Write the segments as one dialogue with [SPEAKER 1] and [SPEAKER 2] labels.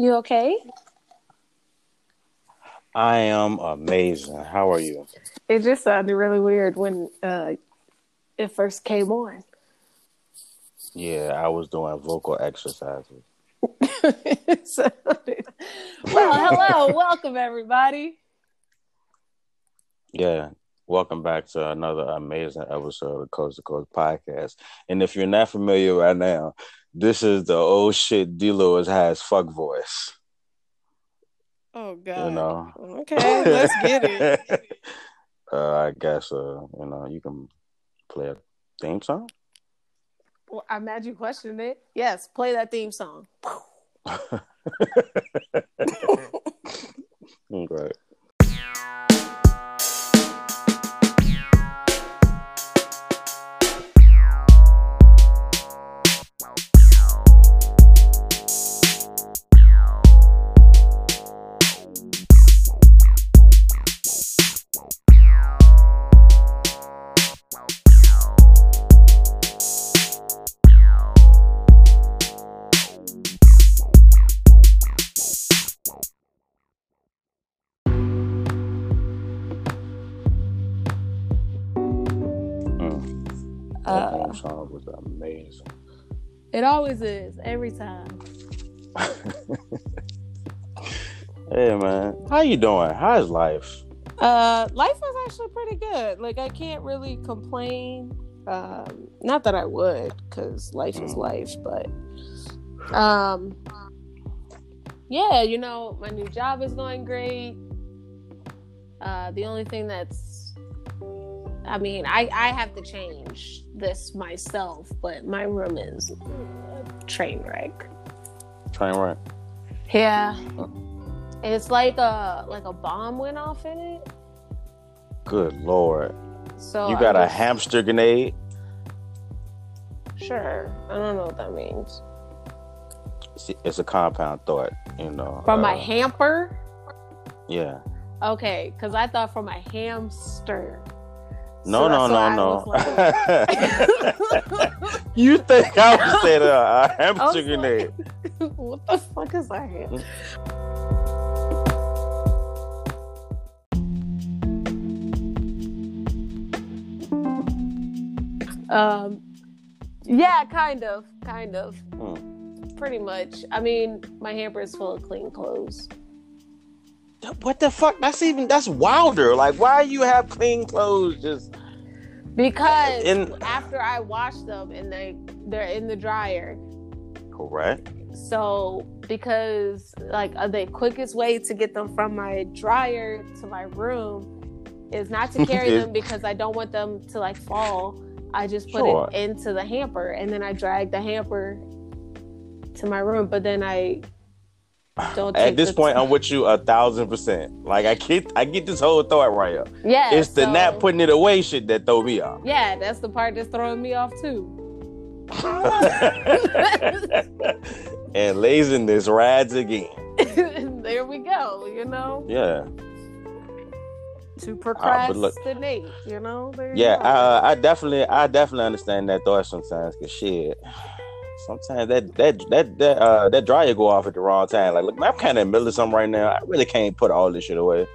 [SPEAKER 1] You okay?
[SPEAKER 2] I am amazing. How are you?
[SPEAKER 1] It just sounded really weird when uh, it first came on.
[SPEAKER 2] Yeah, I was doing vocal exercises.
[SPEAKER 1] So- well, hello, welcome everybody.
[SPEAKER 2] Yeah. Welcome back to another amazing episode of the Coast to Coast Podcast. And if you're not familiar right now, this is the old shit D Lewis has fuck voice.
[SPEAKER 1] Oh God.
[SPEAKER 2] You know.
[SPEAKER 1] Okay, let's get it.
[SPEAKER 2] uh, I guess uh, you know, you can play a theme song.
[SPEAKER 1] Well, I'm mad you questioned it. Yes, play that theme song.
[SPEAKER 2] okay. Song was amazing.
[SPEAKER 1] it always is every time.
[SPEAKER 2] Hey man, how you doing? How's life?
[SPEAKER 1] Uh, life is actually pretty good. Like I can't really complain. Um, not that I would, because life is life. But um, yeah, you know, my new job is going great. Uh, the only thing that's, I mean, I I have to change this myself, but my room is a train wreck.
[SPEAKER 2] Train wreck.
[SPEAKER 1] Yeah, it's like a like a bomb went off in it.
[SPEAKER 2] Good lord.
[SPEAKER 1] So
[SPEAKER 2] You got a
[SPEAKER 1] was-
[SPEAKER 2] hamster grenade?
[SPEAKER 1] Sure. I don't know what that means.
[SPEAKER 2] It's- a compound thought, you know.
[SPEAKER 1] From my
[SPEAKER 2] uh,
[SPEAKER 1] hamper?
[SPEAKER 2] Yeah.
[SPEAKER 1] Okay, because I thought from my hamster.
[SPEAKER 2] No,
[SPEAKER 1] So
[SPEAKER 2] no,
[SPEAKER 1] that's
[SPEAKER 2] no, no.
[SPEAKER 1] like-
[SPEAKER 2] you think I was saying a, a
[SPEAKER 1] I was
[SPEAKER 2] hamster
[SPEAKER 1] like,
[SPEAKER 2] grenade?
[SPEAKER 1] what the fuck is that? Ham? Um, yeah, kind of, kind of,
[SPEAKER 2] Hmm.
[SPEAKER 1] pretty much. I mean, my hamper is full of clean clothes.
[SPEAKER 2] What the fuck? That's even that's wilder. Like, why you have clean clothes? Just
[SPEAKER 1] Because
[SPEAKER 2] In-
[SPEAKER 1] after I wash them and they they're in the dryer,
[SPEAKER 2] correct.
[SPEAKER 1] So, because like uh, the quickest way to get them from my dryer to my room is not to carry them because I don't want them to like fall. I just put
[SPEAKER 2] Sure.
[SPEAKER 1] it into the hamper and then I drag the hamper to my room. But then I don't.
[SPEAKER 2] At this point, I'm with you a thousand percent. Like, I get, I get this whole thought right here.
[SPEAKER 1] yeah,
[SPEAKER 2] it's the
[SPEAKER 1] so-
[SPEAKER 2] not putting it away shit that throw me off.
[SPEAKER 1] Yeah, that's the part that's throwing me off too.
[SPEAKER 2] and laziness rides again.
[SPEAKER 1] there we go. You know,
[SPEAKER 2] Yeah,
[SPEAKER 1] to
[SPEAKER 2] Ah, but look-
[SPEAKER 1] procrastinate. you know, there you
[SPEAKER 2] yeah. I, I definitely, I definitely understand that thought sometimes. Cause shit, sometimes that that that that uh that dryer go off at the wrong time. Like, look, I'm kind of in the middle of something right now. I really can't put all this shit away.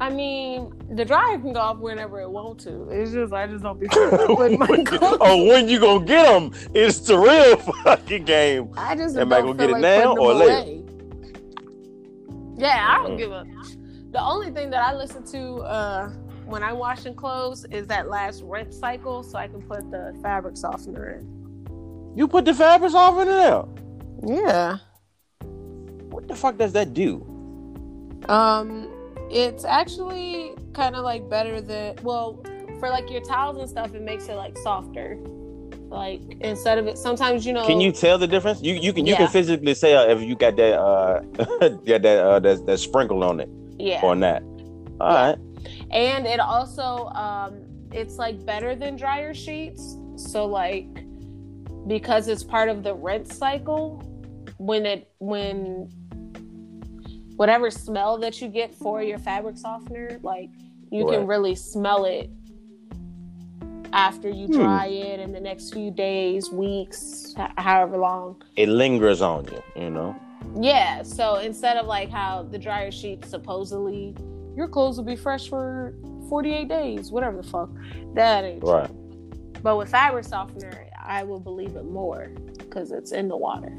[SPEAKER 1] I mean, the dryer can go off whenever it want to. It's just I just don't be putting my clothes.
[SPEAKER 2] oh, when you gonna get them? It's the real fucking game.
[SPEAKER 1] I just
[SPEAKER 2] Am I gonna get it now or later?
[SPEAKER 1] Yeah, I don't
[SPEAKER 2] Mm.
[SPEAKER 1] give a. The only thing that I listen to uh, when I'm washing clothes is that last rinse cycle, so I can put the fabric softener in.
[SPEAKER 2] You put the fabric softener in there.
[SPEAKER 1] Yeah.
[SPEAKER 2] What the fuck does that do?
[SPEAKER 1] Um, it's actually kind of like better than well for like your towels and stuff. It makes it like softer. Like instead of it, sometimes you know.
[SPEAKER 2] Can you tell the difference? You you can you
[SPEAKER 1] Yeah.
[SPEAKER 2] can physically say uh, if you got that uh got that uh that, that sprinkle on it
[SPEAKER 1] Yeah.
[SPEAKER 2] or not. All
[SPEAKER 1] Yeah.
[SPEAKER 2] right.
[SPEAKER 1] and it also um it's like better than dryer sheets so like because it's part of the rinse cycle when it when whatever smell that you get for your fabric softener like you can really smell it after you
[SPEAKER 2] Hmm.
[SPEAKER 1] dry it in the next few days weeks h- however long
[SPEAKER 2] It lingers on you, you know.
[SPEAKER 1] Yeah, so instead of like how the dryer sheet supposedly your clothes will be fresh for 48 days, whatever the fuck. That ain't
[SPEAKER 2] Right.
[SPEAKER 1] true. But with fabric softener, I will believe it more because it's in the water.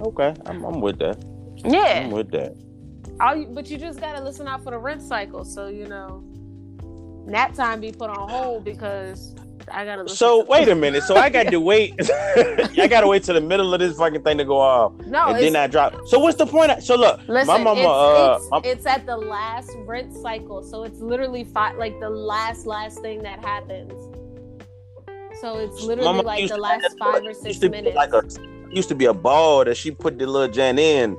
[SPEAKER 2] Okay, I'm, I'm with that.
[SPEAKER 1] Yeah.
[SPEAKER 2] I'm with that.
[SPEAKER 1] All but you just gotta listen out for the rent cycle. So you know, nap time be put on hold because I gotta. Listen
[SPEAKER 2] So wait a minute. So I got to wait. I got to wait till the middle of this fucking thing to go off,
[SPEAKER 1] No,
[SPEAKER 2] and then I drop. So what's the point? So look,
[SPEAKER 1] listen.
[SPEAKER 2] my mama.
[SPEAKER 1] it's,
[SPEAKER 2] uh,
[SPEAKER 1] it's, it's at the last rent cycle, so it's literally like the last last thing that happens. So it's literally
[SPEAKER 2] Mama
[SPEAKER 1] like the last five or six minutes.
[SPEAKER 2] like a used to be a ball that she put the little jan in,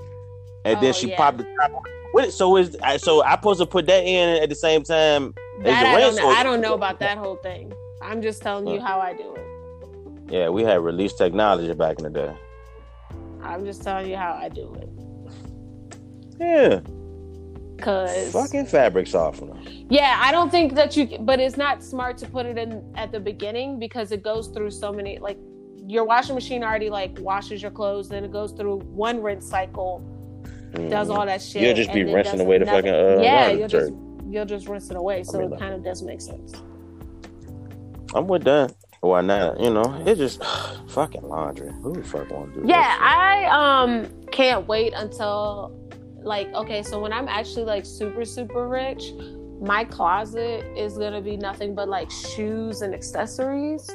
[SPEAKER 2] and
[SPEAKER 1] Oh,
[SPEAKER 2] then she
[SPEAKER 1] yeah.
[SPEAKER 2] popped the top with it. So is I so I supposed to put that in at the same time?
[SPEAKER 1] that
[SPEAKER 2] the
[SPEAKER 1] I don't know. I don't know about that whole thing. I'm just telling you how I do it.
[SPEAKER 2] Yeah, we had release technology back in the day.
[SPEAKER 1] I'm just telling you how I do it.
[SPEAKER 2] Yeah,
[SPEAKER 1] Cause
[SPEAKER 2] fucking fabric softener.
[SPEAKER 1] Yeah, I don't think that you. But it's not smart to put it in at the beginning because it goes through so many. Like your washing machine already like washes your clothes, then it goes through one rinse cycle, does
[SPEAKER 2] Mhm.
[SPEAKER 1] all that shit.
[SPEAKER 2] You'll just be rinsing away the fucking, uh,
[SPEAKER 1] yeah, you'll just you'll just rinse it away. So
[SPEAKER 2] mean,
[SPEAKER 1] it kind of does make sense.
[SPEAKER 2] I'm with that. Why not? You know, it just fucking laundry. Who the fuck want to do?
[SPEAKER 1] Yeah? I um can't wait until like okay, so when I'm actually like super super rich, my closet is gonna be nothing but like shoes and accessories.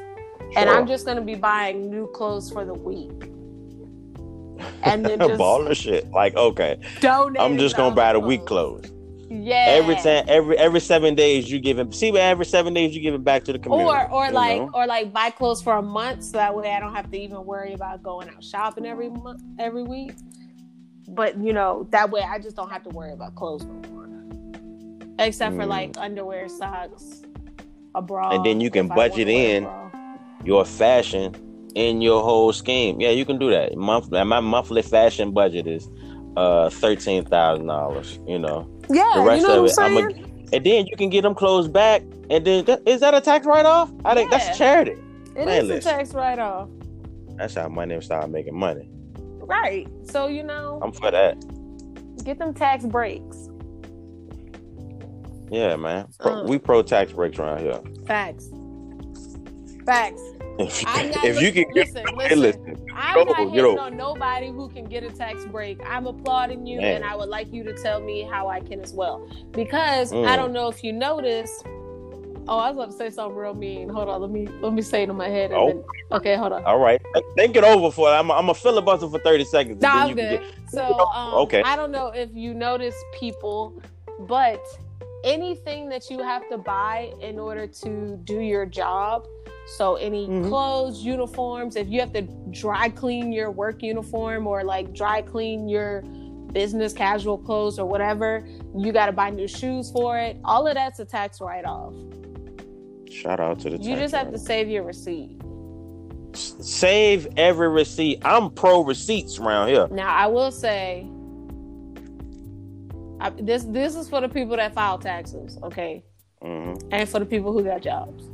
[SPEAKER 1] and I'm just gonna be buying new clothes for the week. And then just
[SPEAKER 2] baller shit. Like, okay,
[SPEAKER 1] donate.
[SPEAKER 2] I'm just gonna buy the week clothes.
[SPEAKER 1] Yeah.
[SPEAKER 2] Every time, every every seven days, you give it. See, every seven days, you give it back to the community.
[SPEAKER 1] Or or like
[SPEAKER 2] know?
[SPEAKER 1] or like buy clothes for a month so that way I don't have to even worry about going out shopping every month every week. But you know, that way I just don't have to worry about clothes no more. Except for
[SPEAKER 2] Mm.
[SPEAKER 1] like underwear, socks, a bra.
[SPEAKER 2] And then you can
[SPEAKER 1] if I wanna
[SPEAKER 2] budget in your fashion in your whole scheme. Yeah, you can do that. Month, my monthly fashion budget is uh thirteen thousand dollars. You know,
[SPEAKER 1] Yeah,
[SPEAKER 2] the rest
[SPEAKER 1] you know
[SPEAKER 2] of
[SPEAKER 1] what
[SPEAKER 2] it,
[SPEAKER 1] I'm
[SPEAKER 2] a, and then you can get them clothes back. And then that, is that a tax write off? I think
[SPEAKER 1] Yeah.
[SPEAKER 2] that's charity.
[SPEAKER 1] It
[SPEAKER 2] man,
[SPEAKER 1] is a tax write off.
[SPEAKER 2] That's how my name started making money.
[SPEAKER 1] Right. So you know,
[SPEAKER 2] I'm for that.
[SPEAKER 1] get them tax breaks.
[SPEAKER 2] Yeah, man. Pro,
[SPEAKER 1] Uh.
[SPEAKER 2] we pro tax breaks around here.
[SPEAKER 1] Facts. Facts.
[SPEAKER 2] If, if you can get,
[SPEAKER 1] listen, listen.
[SPEAKER 2] listen.
[SPEAKER 1] I'm not hating on nobody who can get a tax break. I'm applauding you,
[SPEAKER 2] Man.
[SPEAKER 1] and I would like you to tell me how I can as well. Because
[SPEAKER 2] Mm.
[SPEAKER 1] I don't know if you noticed. Oh, I was about to say something real mean. Hold on, let me let me say it in my head.
[SPEAKER 2] Oh.
[SPEAKER 1] then- okay, hold on.
[SPEAKER 2] All right, think it over for. I'm, I'm a filibuster for thirty seconds.
[SPEAKER 1] No, I'm good.
[SPEAKER 2] get-
[SPEAKER 1] So, um,
[SPEAKER 2] Okay.
[SPEAKER 1] I don't know if you notice people, but anything that you have to buy in order to do your job. So, any
[SPEAKER 2] Mhm.
[SPEAKER 1] clothes, uniforms, if you have to dry clean your work uniform or like dry clean your business casual clothes or whatever, you got to buy new shoes for it. All of that's a tax write off.
[SPEAKER 2] Shout out to the.
[SPEAKER 1] You just have to save your receipt.
[SPEAKER 2] Save every receipt. I'm pro receipts around here.
[SPEAKER 1] Now, I will say, I, this this is for the people that file taxes, okay,
[SPEAKER 2] hmm
[SPEAKER 1] and for the people who got jobs.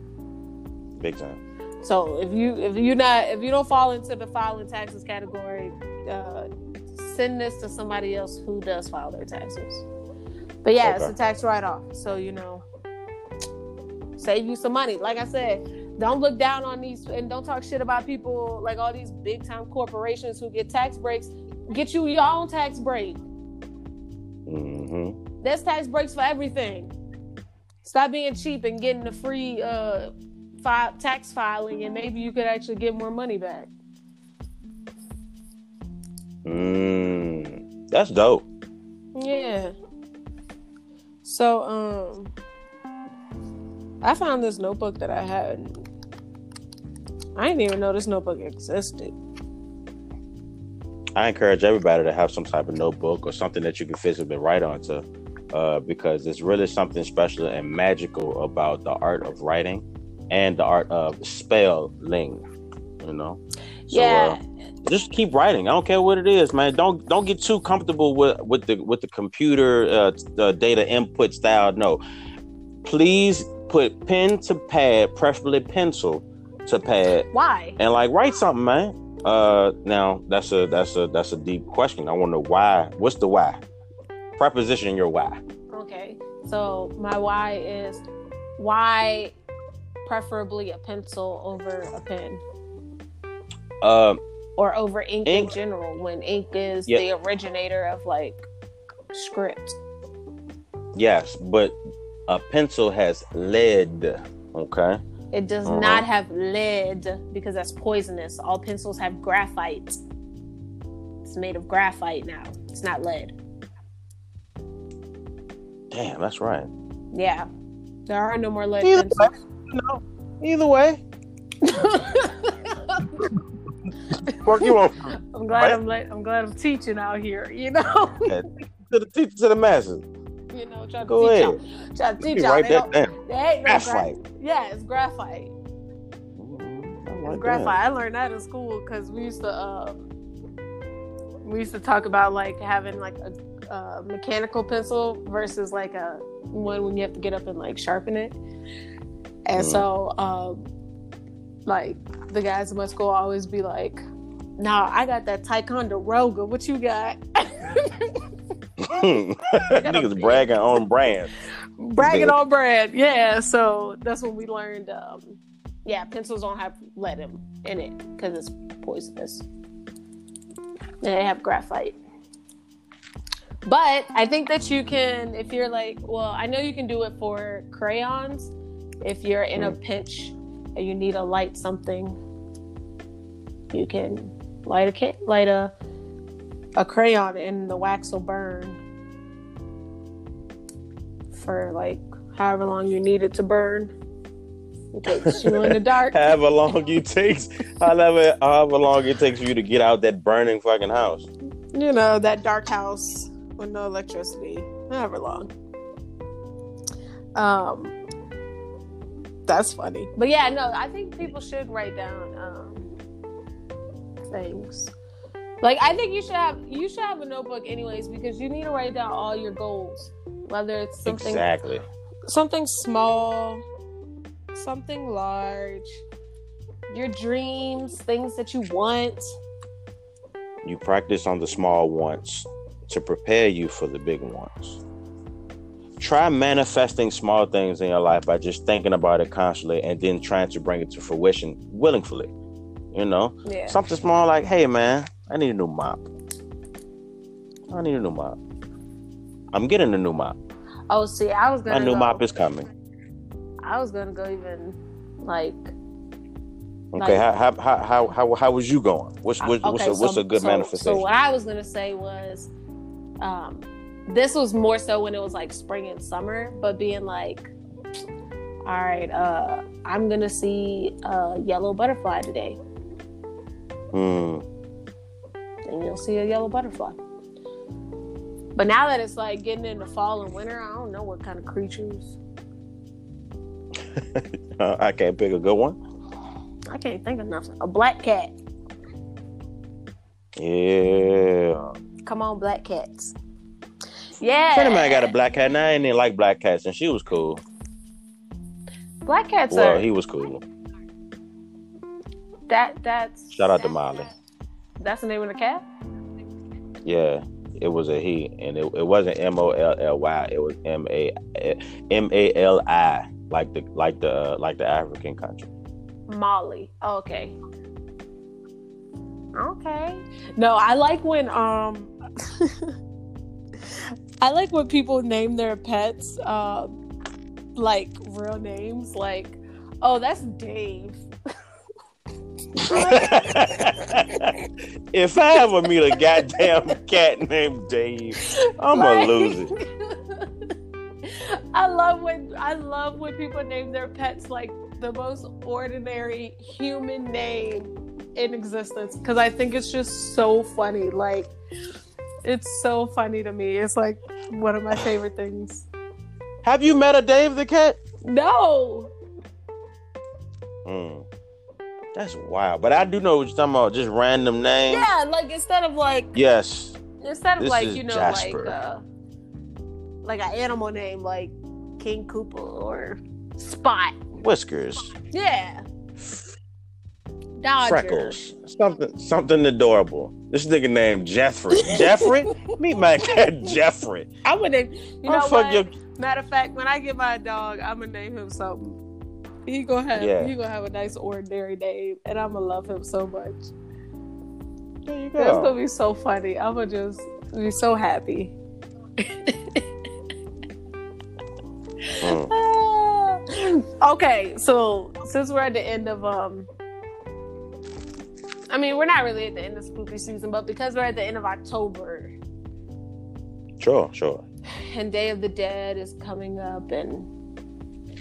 [SPEAKER 2] Big time.
[SPEAKER 1] So if you if you not if you don't fall into the filing taxes category, uh, send this to somebody else who does file their taxes. But yeah, it's a tax write off, so you know, save you some money. Like I said, don't look down on these and don't talk shit about people like all these big time corporations who get tax breaks. Get you your own tax break.
[SPEAKER 2] Mm-hmm.
[SPEAKER 1] There's tax breaks for everything. Stop being cheap and getting the free uh, fi- tax filing, and maybe you could actually get more money back.
[SPEAKER 2] Mm. That's dope.
[SPEAKER 1] Yeah. So, um, I found this notebook that I had. I didn't even know this notebook existed.
[SPEAKER 2] I encourage everybody to have some type of notebook or something that you can physically write onto, uh, because there's really something special and magical about the art of writing and the art of spelling. You know. So,
[SPEAKER 1] yeah.
[SPEAKER 2] uh, just keep writing. I don't care what it is, man. Don't don't get too comfortable with with the with the computer uh, the data input style. No, please put pen to pad, preferably pencil to pad,
[SPEAKER 1] Why?
[SPEAKER 2] and like write something, man. Uh, now that's a that's a that's a deep question. I want to why. What's the why? Preposition your why.
[SPEAKER 1] Okay, so my why is why preferably a pencil over a pen
[SPEAKER 2] Um,
[SPEAKER 1] or over ink,
[SPEAKER 2] Ink?
[SPEAKER 1] in general when ink is the originator of like script.
[SPEAKER 2] yes, but a pencil has lead. Okay.
[SPEAKER 1] It does
[SPEAKER 2] Uh-huh.
[SPEAKER 1] not have lead because that's poisonous. All pencils have graphite. It's made of graphite now. It's not lead.
[SPEAKER 2] Damn, that's right.
[SPEAKER 1] Yeah. There are no more lead
[SPEAKER 2] Either
[SPEAKER 1] pencils.
[SPEAKER 2] you know, either way, work you on
[SPEAKER 1] I'm glad I'm like, I'm glad I'm teaching out here, you know.
[SPEAKER 2] to the teacher to the masses.
[SPEAKER 1] You know, trying to
[SPEAKER 2] Go
[SPEAKER 1] teach
[SPEAKER 2] ahead.
[SPEAKER 1] y'all. Trying to teach y'all.
[SPEAKER 2] write
[SPEAKER 1] They
[SPEAKER 2] that down.
[SPEAKER 1] they ain't no
[SPEAKER 2] Graphite.
[SPEAKER 1] gra- yeah, it's graphite.
[SPEAKER 2] Mm, I
[SPEAKER 1] It's graphite.
[SPEAKER 2] that.
[SPEAKER 1] I learned that in school because we used to uh, we used to talk about like having like a, uh mechanical pencil versus like a one when you have to get up and like sharpen it. And
[SPEAKER 2] Mhm.
[SPEAKER 1] so, um, like the guys in my school always be like, "Nah, I got that Ticonderoga. What you got?"
[SPEAKER 2] Niggas bragging on brand.
[SPEAKER 1] Bragging on brand, yeah. So that's when we learned. Um, yeah, pencils don't have lead in, in it because it's poisonous. They have graphite. But I think that you can, if you're like, well, I know you can do it for crayons. If you're in a pinch and you need to light something, you can light a light a a crayon and the wax will burn for like however long you need it to burn. It takes you in the dark.
[SPEAKER 2] However long it takes, however, however long it takes for you to get out that burning fucking house.
[SPEAKER 1] you know, that dark house with no electricity, however long. Um, that's funny. But yeah, no, I think people should write down um things. Like I think you should have you should have a notebook anyways because you need to write down all your goals, whether it's something
[SPEAKER 2] Exactly.
[SPEAKER 1] something small, something large, your dreams, things that you want.
[SPEAKER 2] You practice on the small ones to prepare you for the big ones. Try manifesting small things in your life by just thinking about it constantly and then trying to bring it to fruition willingly. You know,
[SPEAKER 1] Yeah.
[SPEAKER 2] something small like, hey man, I need a new mop. I need a new mop. I'm getting a new mop.
[SPEAKER 1] Oh, see, I was
[SPEAKER 2] My
[SPEAKER 1] gonna A
[SPEAKER 2] new
[SPEAKER 1] go,
[SPEAKER 2] mop is coming.
[SPEAKER 1] I was gonna go even like
[SPEAKER 2] Okay,
[SPEAKER 1] Like-
[SPEAKER 2] how, how how how how was you going? What's what's, what's,
[SPEAKER 1] okay,
[SPEAKER 2] a, what's a good
[SPEAKER 1] so-
[SPEAKER 2] manifestation?
[SPEAKER 1] So what I was gonna say was, um, this was more so when it was like spring and summer, but being like, all right, uh, I'm gonna see a yellow butterfly today,
[SPEAKER 2] Hmm.
[SPEAKER 1] And you'll see a yellow butterfly. But now that it's like getting into fall and winter, I don't know what kind of creatures.
[SPEAKER 2] Uh, I can't pick a good one.
[SPEAKER 1] I can't think of nothing. A black cat.
[SPEAKER 2] Yeah.
[SPEAKER 1] Come on, black cats. Yeah.
[SPEAKER 2] Friend of mine got a black cat, and I didn't like black cats, and she was cool.
[SPEAKER 1] black cats
[SPEAKER 2] Well,
[SPEAKER 1] are
[SPEAKER 2] he was cool.
[SPEAKER 1] that. That's
[SPEAKER 2] Shout out to Molly.
[SPEAKER 1] That's the name of the cat.
[SPEAKER 2] Yeah, it was a he, and it, it wasn't M O L L Y. It was M A M A L I, like the like the uh, like the African country.
[SPEAKER 1] Molly. Okay. Okay. No, I like when um I like when people name their pets um like real names like oh that's Dave.
[SPEAKER 2] if I ever meet a goddamn cat named Dave, I'm gonna
[SPEAKER 1] Like-
[SPEAKER 2] lose it.
[SPEAKER 1] I love when I love when people name their pets like the most ordinary human name in existence because I think it's just so funny. Like it's so funny to me. It's like one of my favorite things.
[SPEAKER 2] Have you met a Dave the cat?
[SPEAKER 1] No.
[SPEAKER 2] Hmm. That's wild. But I do know what you're talking about. Just random names.
[SPEAKER 1] Yeah, like instead of like
[SPEAKER 2] Yes.
[SPEAKER 1] instead of like you know
[SPEAKER 2] Jasper.
[SPEAKER 1] like uh like an animal name like King Koopa or Spot.
[SPEAKER 2] Whiskers.
[SPEAKER 1] Yeah. Dodger.
[SPEAKER 2] freckles, something something adorable. This nigga named Jeffrey. Jeffrey, meet my cat Jeffrey.
[SPEAKER 1] I would name. You know what?
[SPEAKER 2] fuck your
[SPEAKER 1] Matter of fact, when I get my dog, I'm gonna name him something. He gonna have
[SPEAKER 2] Yeah.
[SPEAKER 1] he gonna have a nice ordinary name, and I'm gonna love him so much.
[SPEAKER 2] There you
[SPEAKER 1] That's gonna be so funny. I'm gonna just be so happy.
[SPEAKER 2] Mm.
[SPEAKER 1] Ah. okay, so since we're at the end of um, I mean we're not really at the end of spooky season, but because we're at the end of October
[SPEAKER 2] Sure, sure.
[SPEAKER 1] and Day of the Dead is coming up and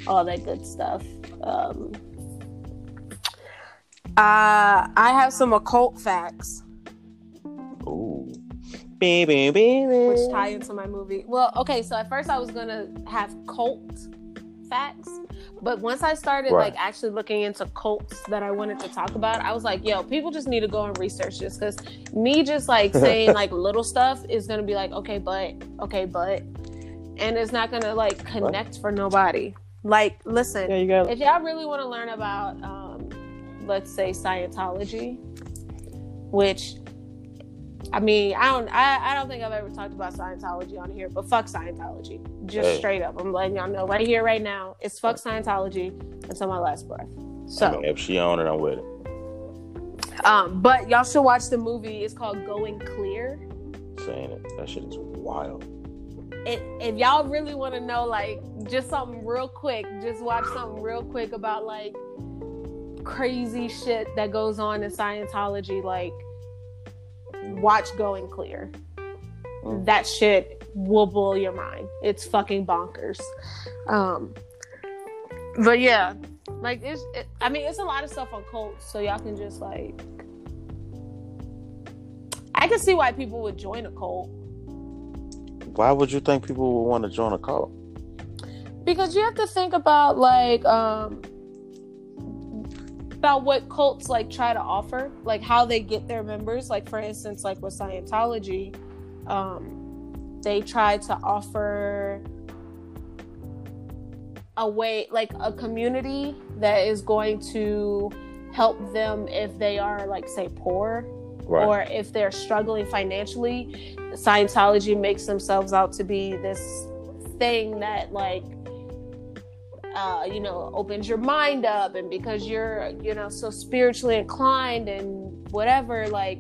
[SPEAKER 1] all that good stuff. Um, uh, I have some occult facts
[SPEAKER 2] Ooh. Baby, baby.
[SPEAKER 1] which tie into my movie. Well, okay, so at first I was gonna have cult facts, but once I started
[SPEAKER 2] Right.
[SPEAKER 1] like actually looking into cults that I wanted to talk about, I was like, yo, people just need to go and research this because me just like saying like little stuff is gonna be like, okay, but okay, but, and it's not gonna like connect for nobody. Like, listen,
[SPEAKER 2] Yeah, you got
[SPEAKER 1] if y'all really want to learn about um, let's say scientology which i mean i don't I, I don't think i've ever talked about scientology on here but fuck scientology just
[SPEAKER 2] Hey.
[SPEAKER 1] straight up i'm letting y'all know right here right now it's fuck scientology until my last breath
[SPEAKER 2] I
[SPEAKER 1] so
[SPEAKER 2] mean, if she on it, I'm with it.
[SPEAKER 1] um but y'all should watch the movie it's called going clear
[SPEAKER 2] Saying it. That shit is wild.
[SPEAKER 1] It, if y'all really want to know like just something real quick just watch something real quick about like crazy shit that goes on in scientology like watch going clear.
[SPEAKER 2] Mm.
[SPEAKER 1] that shit will blow your mind. It's fucking bonkers. Um but yeah like it's it, i mean it's a lot of stuff on cults so y'all can just like i can see why people would join a cult
[SPEAKER 2] Why would you think people would want to join a cult?
[SPEAKER 1] because you have to think about like um about what cults like try to offer like how they get their members like for instance like with scientology um they try to offer a way like a community that is going to help them if they are like say poor
[SPEAKER 2] Right.
[SPEAKER 1] or if they're struggling financially scientology makes themselves out to be this thing that like uh, you know opens your mind up and because you're you know so spiritually inclined and whatever like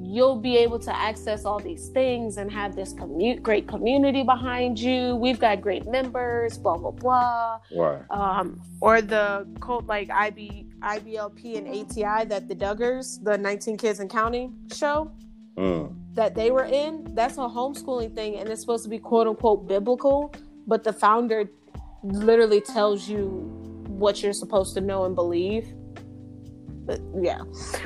[SPEAKER 1] you'll be able to access all these things and have this commu- great community behind you we've got great members blah blah blah
[SPEAKER 2] right.
[SPEAKER 1] um, or the cult like IB, IBLP and ATI that the Duggars, the 19 Kids and Counting show
[SPEAKER 2] Mm.
[SPEAKER 1] that they were in, that's a homeschooling thing and it's supposed to be quote unquote biblical, but the founder literally tells you what you're supposed to know and believe. But, yeah.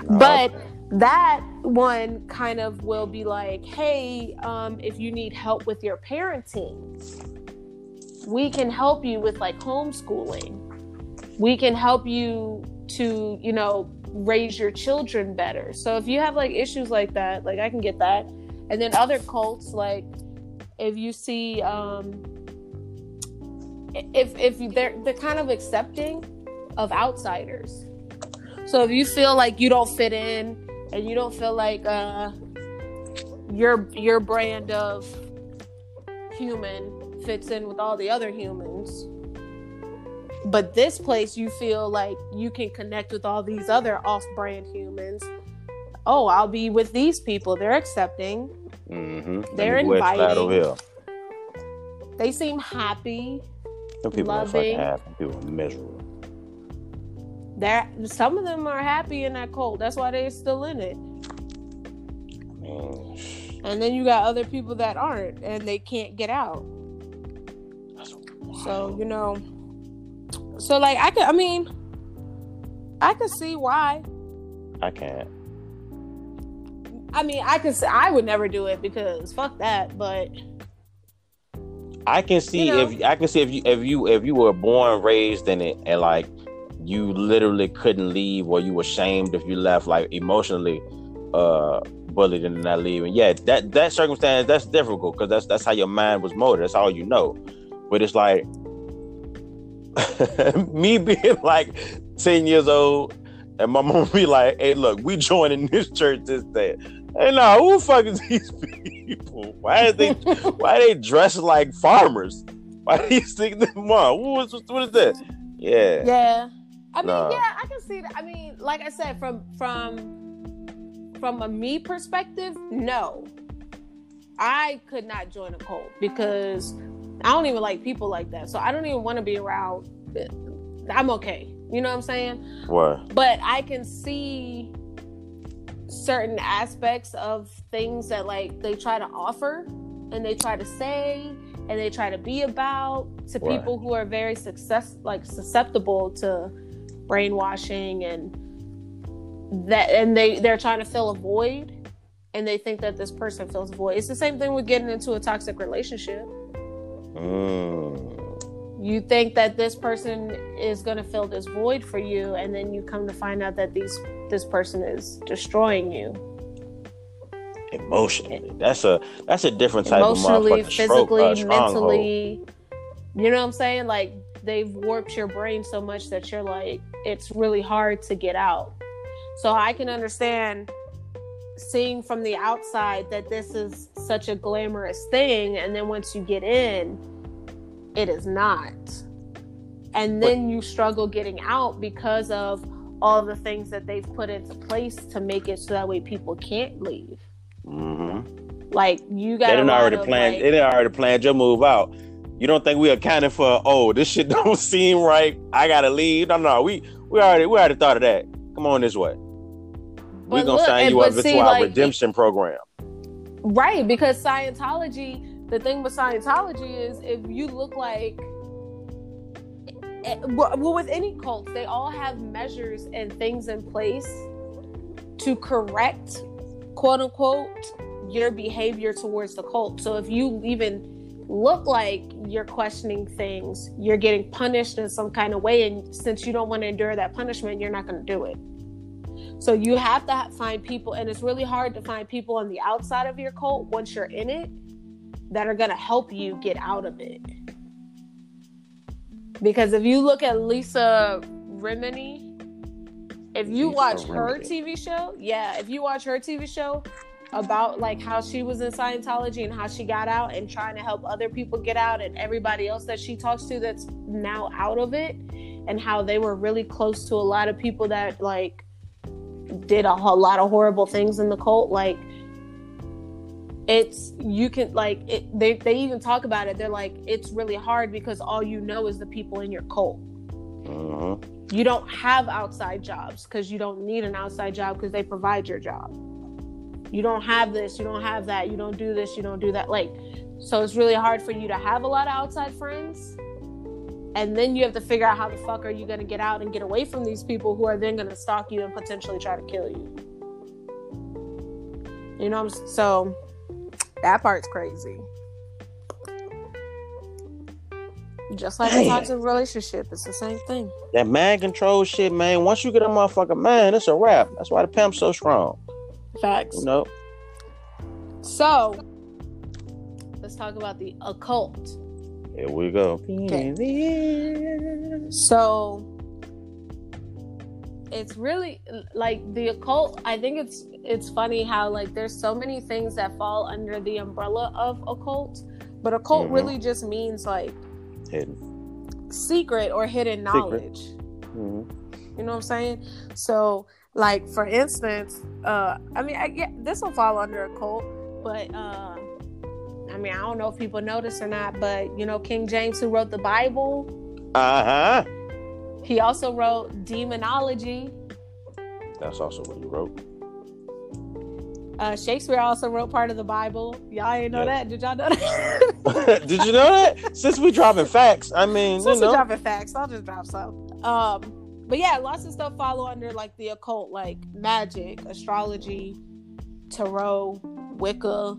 [SPEAKER 1] But
[SPEAKER 2] okay.
[SPEAKER 1] that one kind of will be like, hey, um, if you need help with your parenting, we can help you with like homeschooling. We can help you to, you know, raise your children better. So if you have like issues like that, like I can get that. And then other cults, like if you see, um, if if they're they're kind of accepting of outsiders. So if you feel like you don't fit in and you don't feel like uh your your brand of human fits in with all the other humans but this place you feel like you can connect with all these other off-brand humans oh i'll be with these people they're accepting
[SPEAKER 2] Mm-hmm.
[SPEAKER 1] They're
[SPEAKER 2] Let me go ahead and slide
[SPEAKER 1] inviting. they seem happy
[SPEAKER 2] Some people are
[SPEAKER 1] loving.
[SPEAKER 2] fucking happy. People are miserable.
[SPEAKER 1] they're some of them are happy in that cult that's why they're still in it
[SPEAKER 2] I mean,
[SPEAKER 1] and then you got other people that aren't and they can't get out
[SPEAKER 2] that's
[SPEAKER 1] So, you know, so like I could, I mean, I could see why.
[SPEAKER 2] I can't.
[SPEAKER 1] I mean, I could, say, I would never do it because fuck that. But
[SPEAKER 2] I can see
[SPEAKER 1] You know.
[SPEAKER 2] if I can see if you if you if you were born raised in it and like you literally couldn't leave or you were shamed if you left like emotionally uh bullied into not leaving. Yeah, that that circumstance that's difficult because that's that's how your mind was molded. That's all you know. But it's like me being like 10 years old and my mom be like, "Hey, look, we joining this church this day." Hey, now who the fuck is these people? Why are they? why are they dressed like farmers? Why do you think them on? What, what is that? Yeah.
[SPEAKER 1] Yeah. I mean, nah. yeah, I can see that. I mean, like I said, from from from a me perspective, no. I could not join a cult because I don't even like people like that. So I don't even want to be around. I'm okay. You know what I'm saying?
[SPEAKER 2] What?
[SPEAKER 1] But I can see certain aspects of things that like they try to offer and they try to say and they try to be about to right. people who are very success like susceptible to brainwashing and that and they they're trying to fill a void and they think that this person fills a void. It's the same thing with getting into a toxic relationship. Mm. You think that this person is going to fill this void for you, and then you come to find out that these this person is destroying you.
[SPEAKER 2] Emotionally, that's a that's a different type of Emotionally, of physically, stroke, uh, mentally.
[SPEAKER 1] You know what I'm saying? Like they've warped your brain so much that you're like, it's really hard to get out. So I can understand seeing from the outside that this is such a glamorous thing and then once you get in it is not. And then you struggle getting out because of all the things that they've put into place to make it so that way people can't leave. Mm-hmm. like you got
[SPEAKER 2] they didn't already plan like, they didn't already planned your move out. You don't think we accounted for oh this shit don't seem right i gotta leave? No no we we already we already thought of that. Come on this way we're gonna look, sign you up into our like, redemption program.
[SPEAKER 1] Right, because Scientology, the thing with Scientology is if you look like eh, well with any cults, they all have measures and things in place to correct quote unquote your behavior towards the cult. So if you even look like you're questioning things, you're getting punished in some kind of way. And since you don't want to endure that punishment, you're not going to do it. So you have to find people, and it's really hard to find people on the outside of your cult once you're in it that are going to help you get out of it. Because if you look at Lisa Remini, if you Lisa watch Remini. her TV show, yeah, if you watch her TV show about like how she was in Scientology and how she got out and trying to help other people get out and everybody else that she talks to that's now out of it and how they were really close to a lot of people that like did a lot of horrible things in the cult like it's you can like it, they, they even talk about it. They're like it's really hard because all you know is the people in your cult. Uh-huh. you don't have outside jobs because you don't need an outside job because they provide your job. You don't have this you don't have that you don't do this you don't do that. Like so it's really hard for you to have a lot of outside friends and then you have to figure out how the fuck are you going to get out and get away from these people who are then going to stalk you and potentially try to kill you. You know so that part's crazy. Just like a toxic relationship it's the same thing.
[SPEAKER 2] That man control shit man once you get a motherfucker man it's a wrap. That's why the pimp's so strong.
[SPEAKER 1] Facts.
[SPEAKER 2] You know?
[SPEAKER 1] So let's talk about the occult
[SPEAKER 2] here we go.
[SPEAKER 1] Okay. So it's really like the occult. I think it's it's funny how like there's so many things that fall under the umbrella of occult, but occult mm-hmm. really just means like
[SPEAKER 2] hidden,
[SPEAKER 1] secret or hidden knowledge. Mm-hmm. You know what I'm saying? So like for instance, uh, I mean, I get this will fall under occult, but. Uh, I mean, I don't know if people notice or not, but you know, King James, who wrote the Bible,
[SPEAKER 2] uh huh.
[SPEAKER 1] He also wrote Demonology.
[SPEAKER 2] That's also what he wrote.
[SPEAKER 1] Uh, Shakespeare also wrote part of the Bible. Y'all ain't know that. Did y'all know that?
[SPEAKER 2] Did you know that? Since we dropping facts, I mean,
[SPEAKER 1] since
[SPEAKER 2] you know.
[SPEAKER 1] we dropping facts, I'll just drop some. Um, but yeah, lots of stuff follow under like the occult, like magic, astrology, tarot, Wicca,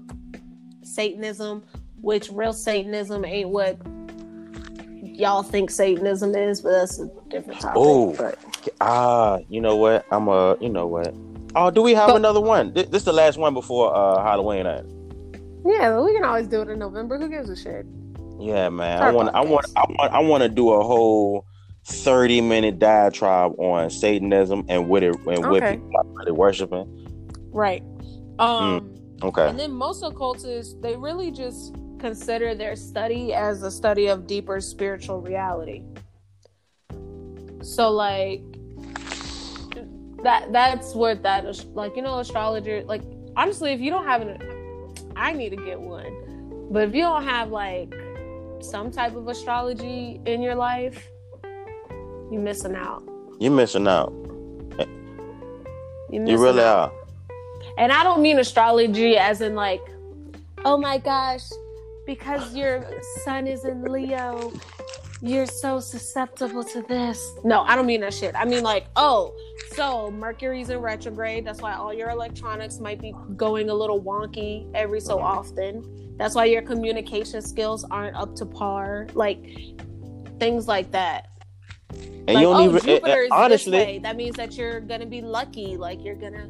[SPEAKER 1] Satanism, which real Satanism ain't what y'all think Satanism is, but that's a different topic.
[SPEAKER 2] Oh, ah, uh, you know what? I'm a, uh, you know what? Oh, do we have but, another one? This, this, is the last one before uh Halloween. Night.
[SPEAKER 1] Yeah, we can always do it in November. Who gives a shit?
[SPEAKER 2] Yeah, man. I want, I want, I want, I want to do a whole 30 minute diatribe on Satanism and what it and what
[SPEAKER 1] Okay.
[SPEAKER 2] people are really worshiping.
[SPEAKER 1] Right. Um
[SPEAKER 2] Okay.
[SPEAKER 1] and then most occultists they really just consider their study as a study of deeper spiritual reality. So like that that's what that is like you know astrologer like honestly if you don't have an I need to get one. But if you don't have like some type of astrology in your life, you're missing out.
[SPEAKER 2] You're missing out.
[SPEAKER 1] You're
[SPEAKER 2] You really
[SPEAKER 1] out.
[SPEAKER 2] are.
[SPEAKER 1] And I don't mean astrology as in like, oh my gosh, because your sun is in Leo, you're so susceptible to this. No, I don't mean that shit. I mean like, oh, so Mercury's in retrograde. That's why all your electronics might be going a little wonky every so often. That's why your communication skills aren't up to par. Like things like that.
[SPEAKER 2] And
[SPEAKER 1] like,
[SPEAKER 2] you don't
[SPEAKER 1] oh,
[SPEAKER 2] even eh, eh,
[SPEAKER 1] Jupiter
[SPEAKER 2] and-
[SPEAKER 1] is
[SPEAKER 2] honestly,
[SPEAKER 1] this way. That means that you're gonna be lucky. Like you're gonna,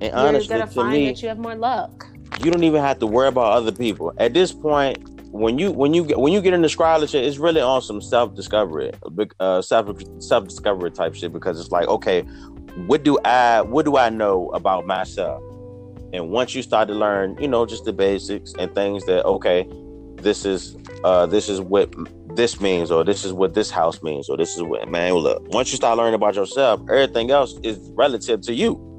[SPEAKER 2] and
[SPEAKER 1] you're
[SPEAKER 2] honestly,
[SPEAKER 1] gonna
[SPEAKER 2] to
[SPEAKER 1] find
[SPEAKER 2] me,
[SPEAKER 1] that you have more luck.
[SPEAKER 2] you don't even have to worry about other people. At this point when you when you get when you get into astrology it's really on some self-discovery uh self self-discovery type shit because it's like okay what do i what do i know about myself? And once you start to learn you know just the basics and things that okay this is uh this is what this means or this is what this house means or this is what man look once you start learning about yourself everything else is relative to you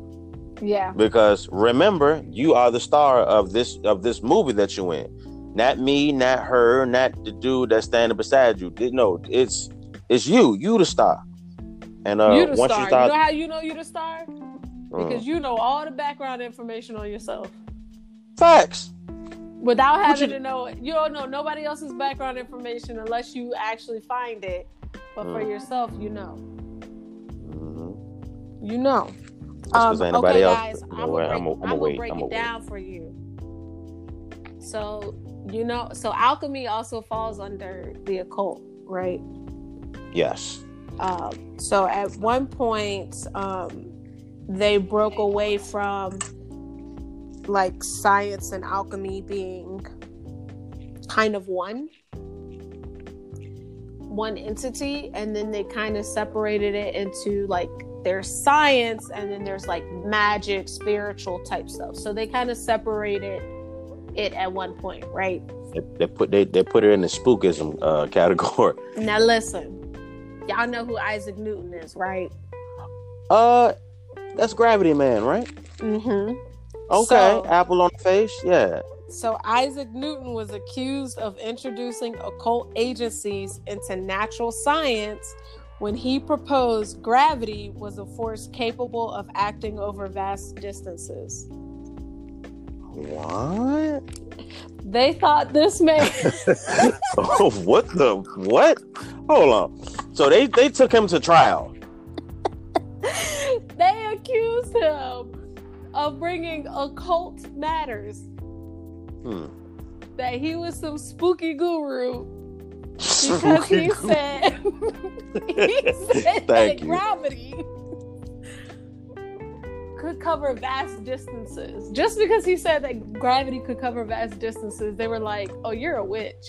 [SPEAKER 1] Yeah.
[SPEAKER 2] because remember you are the star of this of this movie that you in not me not her not the dude that's standing beside you no it's it's you you the star and uh
[SPEAKER 1] you the
[SPEAKER 2] once
[SPEAKER 1] star.
[SPEAKER 2] you start
[SPEAKER 1] know how you know you the star?
[SPEAKER 2] Mm.
[SPEAKER 1] Because you know all the background information on yourself.
[SPEAKER 2] facts
[SPEAKER 1] Without having
[SPEAKER 2] you-
[SPEAKER 1] to know you don't know nobody else's background information unless you actually find it. But for
[SPEAKER 2] Mm.
[SPEAKER 1] yourself, you know.
[SPEAKER 2] Mhm.
[SPEAKER 1] You know.
[SPEAKER 2] That's 'cause ain't nobody
[SPEAKER 1] okay,
[SPEAKER 2] else.
[SPEAKER 1] guys, I'm gonna break,
[SPEAKER 2] I'ma-
[SPEAKER 1] I'm
[SPEAKER 2] I'ma
[SPEAKER 1] gonna
[SPEAKER 2] wait.
[SPEAKER 1] break
[SPEAKER 2] I'ma
[SPEAKER 1] it
[SPEAKER 2] wait.
[SPEAKER 1] down for you. So you know, so alchemy also falls under the occult, right?
[SPEAKER 2] yes
[SPEAKER 1] Um, so at one point, um, they broke away from like science and alchemy being kind of one one entity and then they kind of separated it into like there's science and then there's like magic spiritual type stuff. So they kind of separated it at one point right?
[SPEAKER 2] They, they put they, they put it in the spookism uh category.
[SPEAKER 1] Now listen y'all know who isaac newton is right?
[SPEAKER 2] Uh that's gravity man right?
[SPEAKER 1] Mm-hmm.
[SPEAKER 2] Okay
[SPEAKER 1] So-
[SPEAKER 2] apple on the face yeah.
[SPEAKER 1] So Isaac Newton was accused of introducing occult agencies into natural science when he proposed gravity was a force capable of acting over vast distances.
[SPEAKER 2] what
[SPEAKER 1] They thought this man
[SPEAKER 2] oh, what the what? Hold on. So they they took him to trial.
[SPEAKER 1] they accused him of bringing occult matters
[SPEAKER 2] Hmm.
[SPEAKER 1] that he was some spooky guru because he said he said that
[SPEAKER 2] you.
[SPEAKER 1] gravity could cover vast distances. Just because he said that gravity could cover vast distances, they were like, "Oh, you're a witch."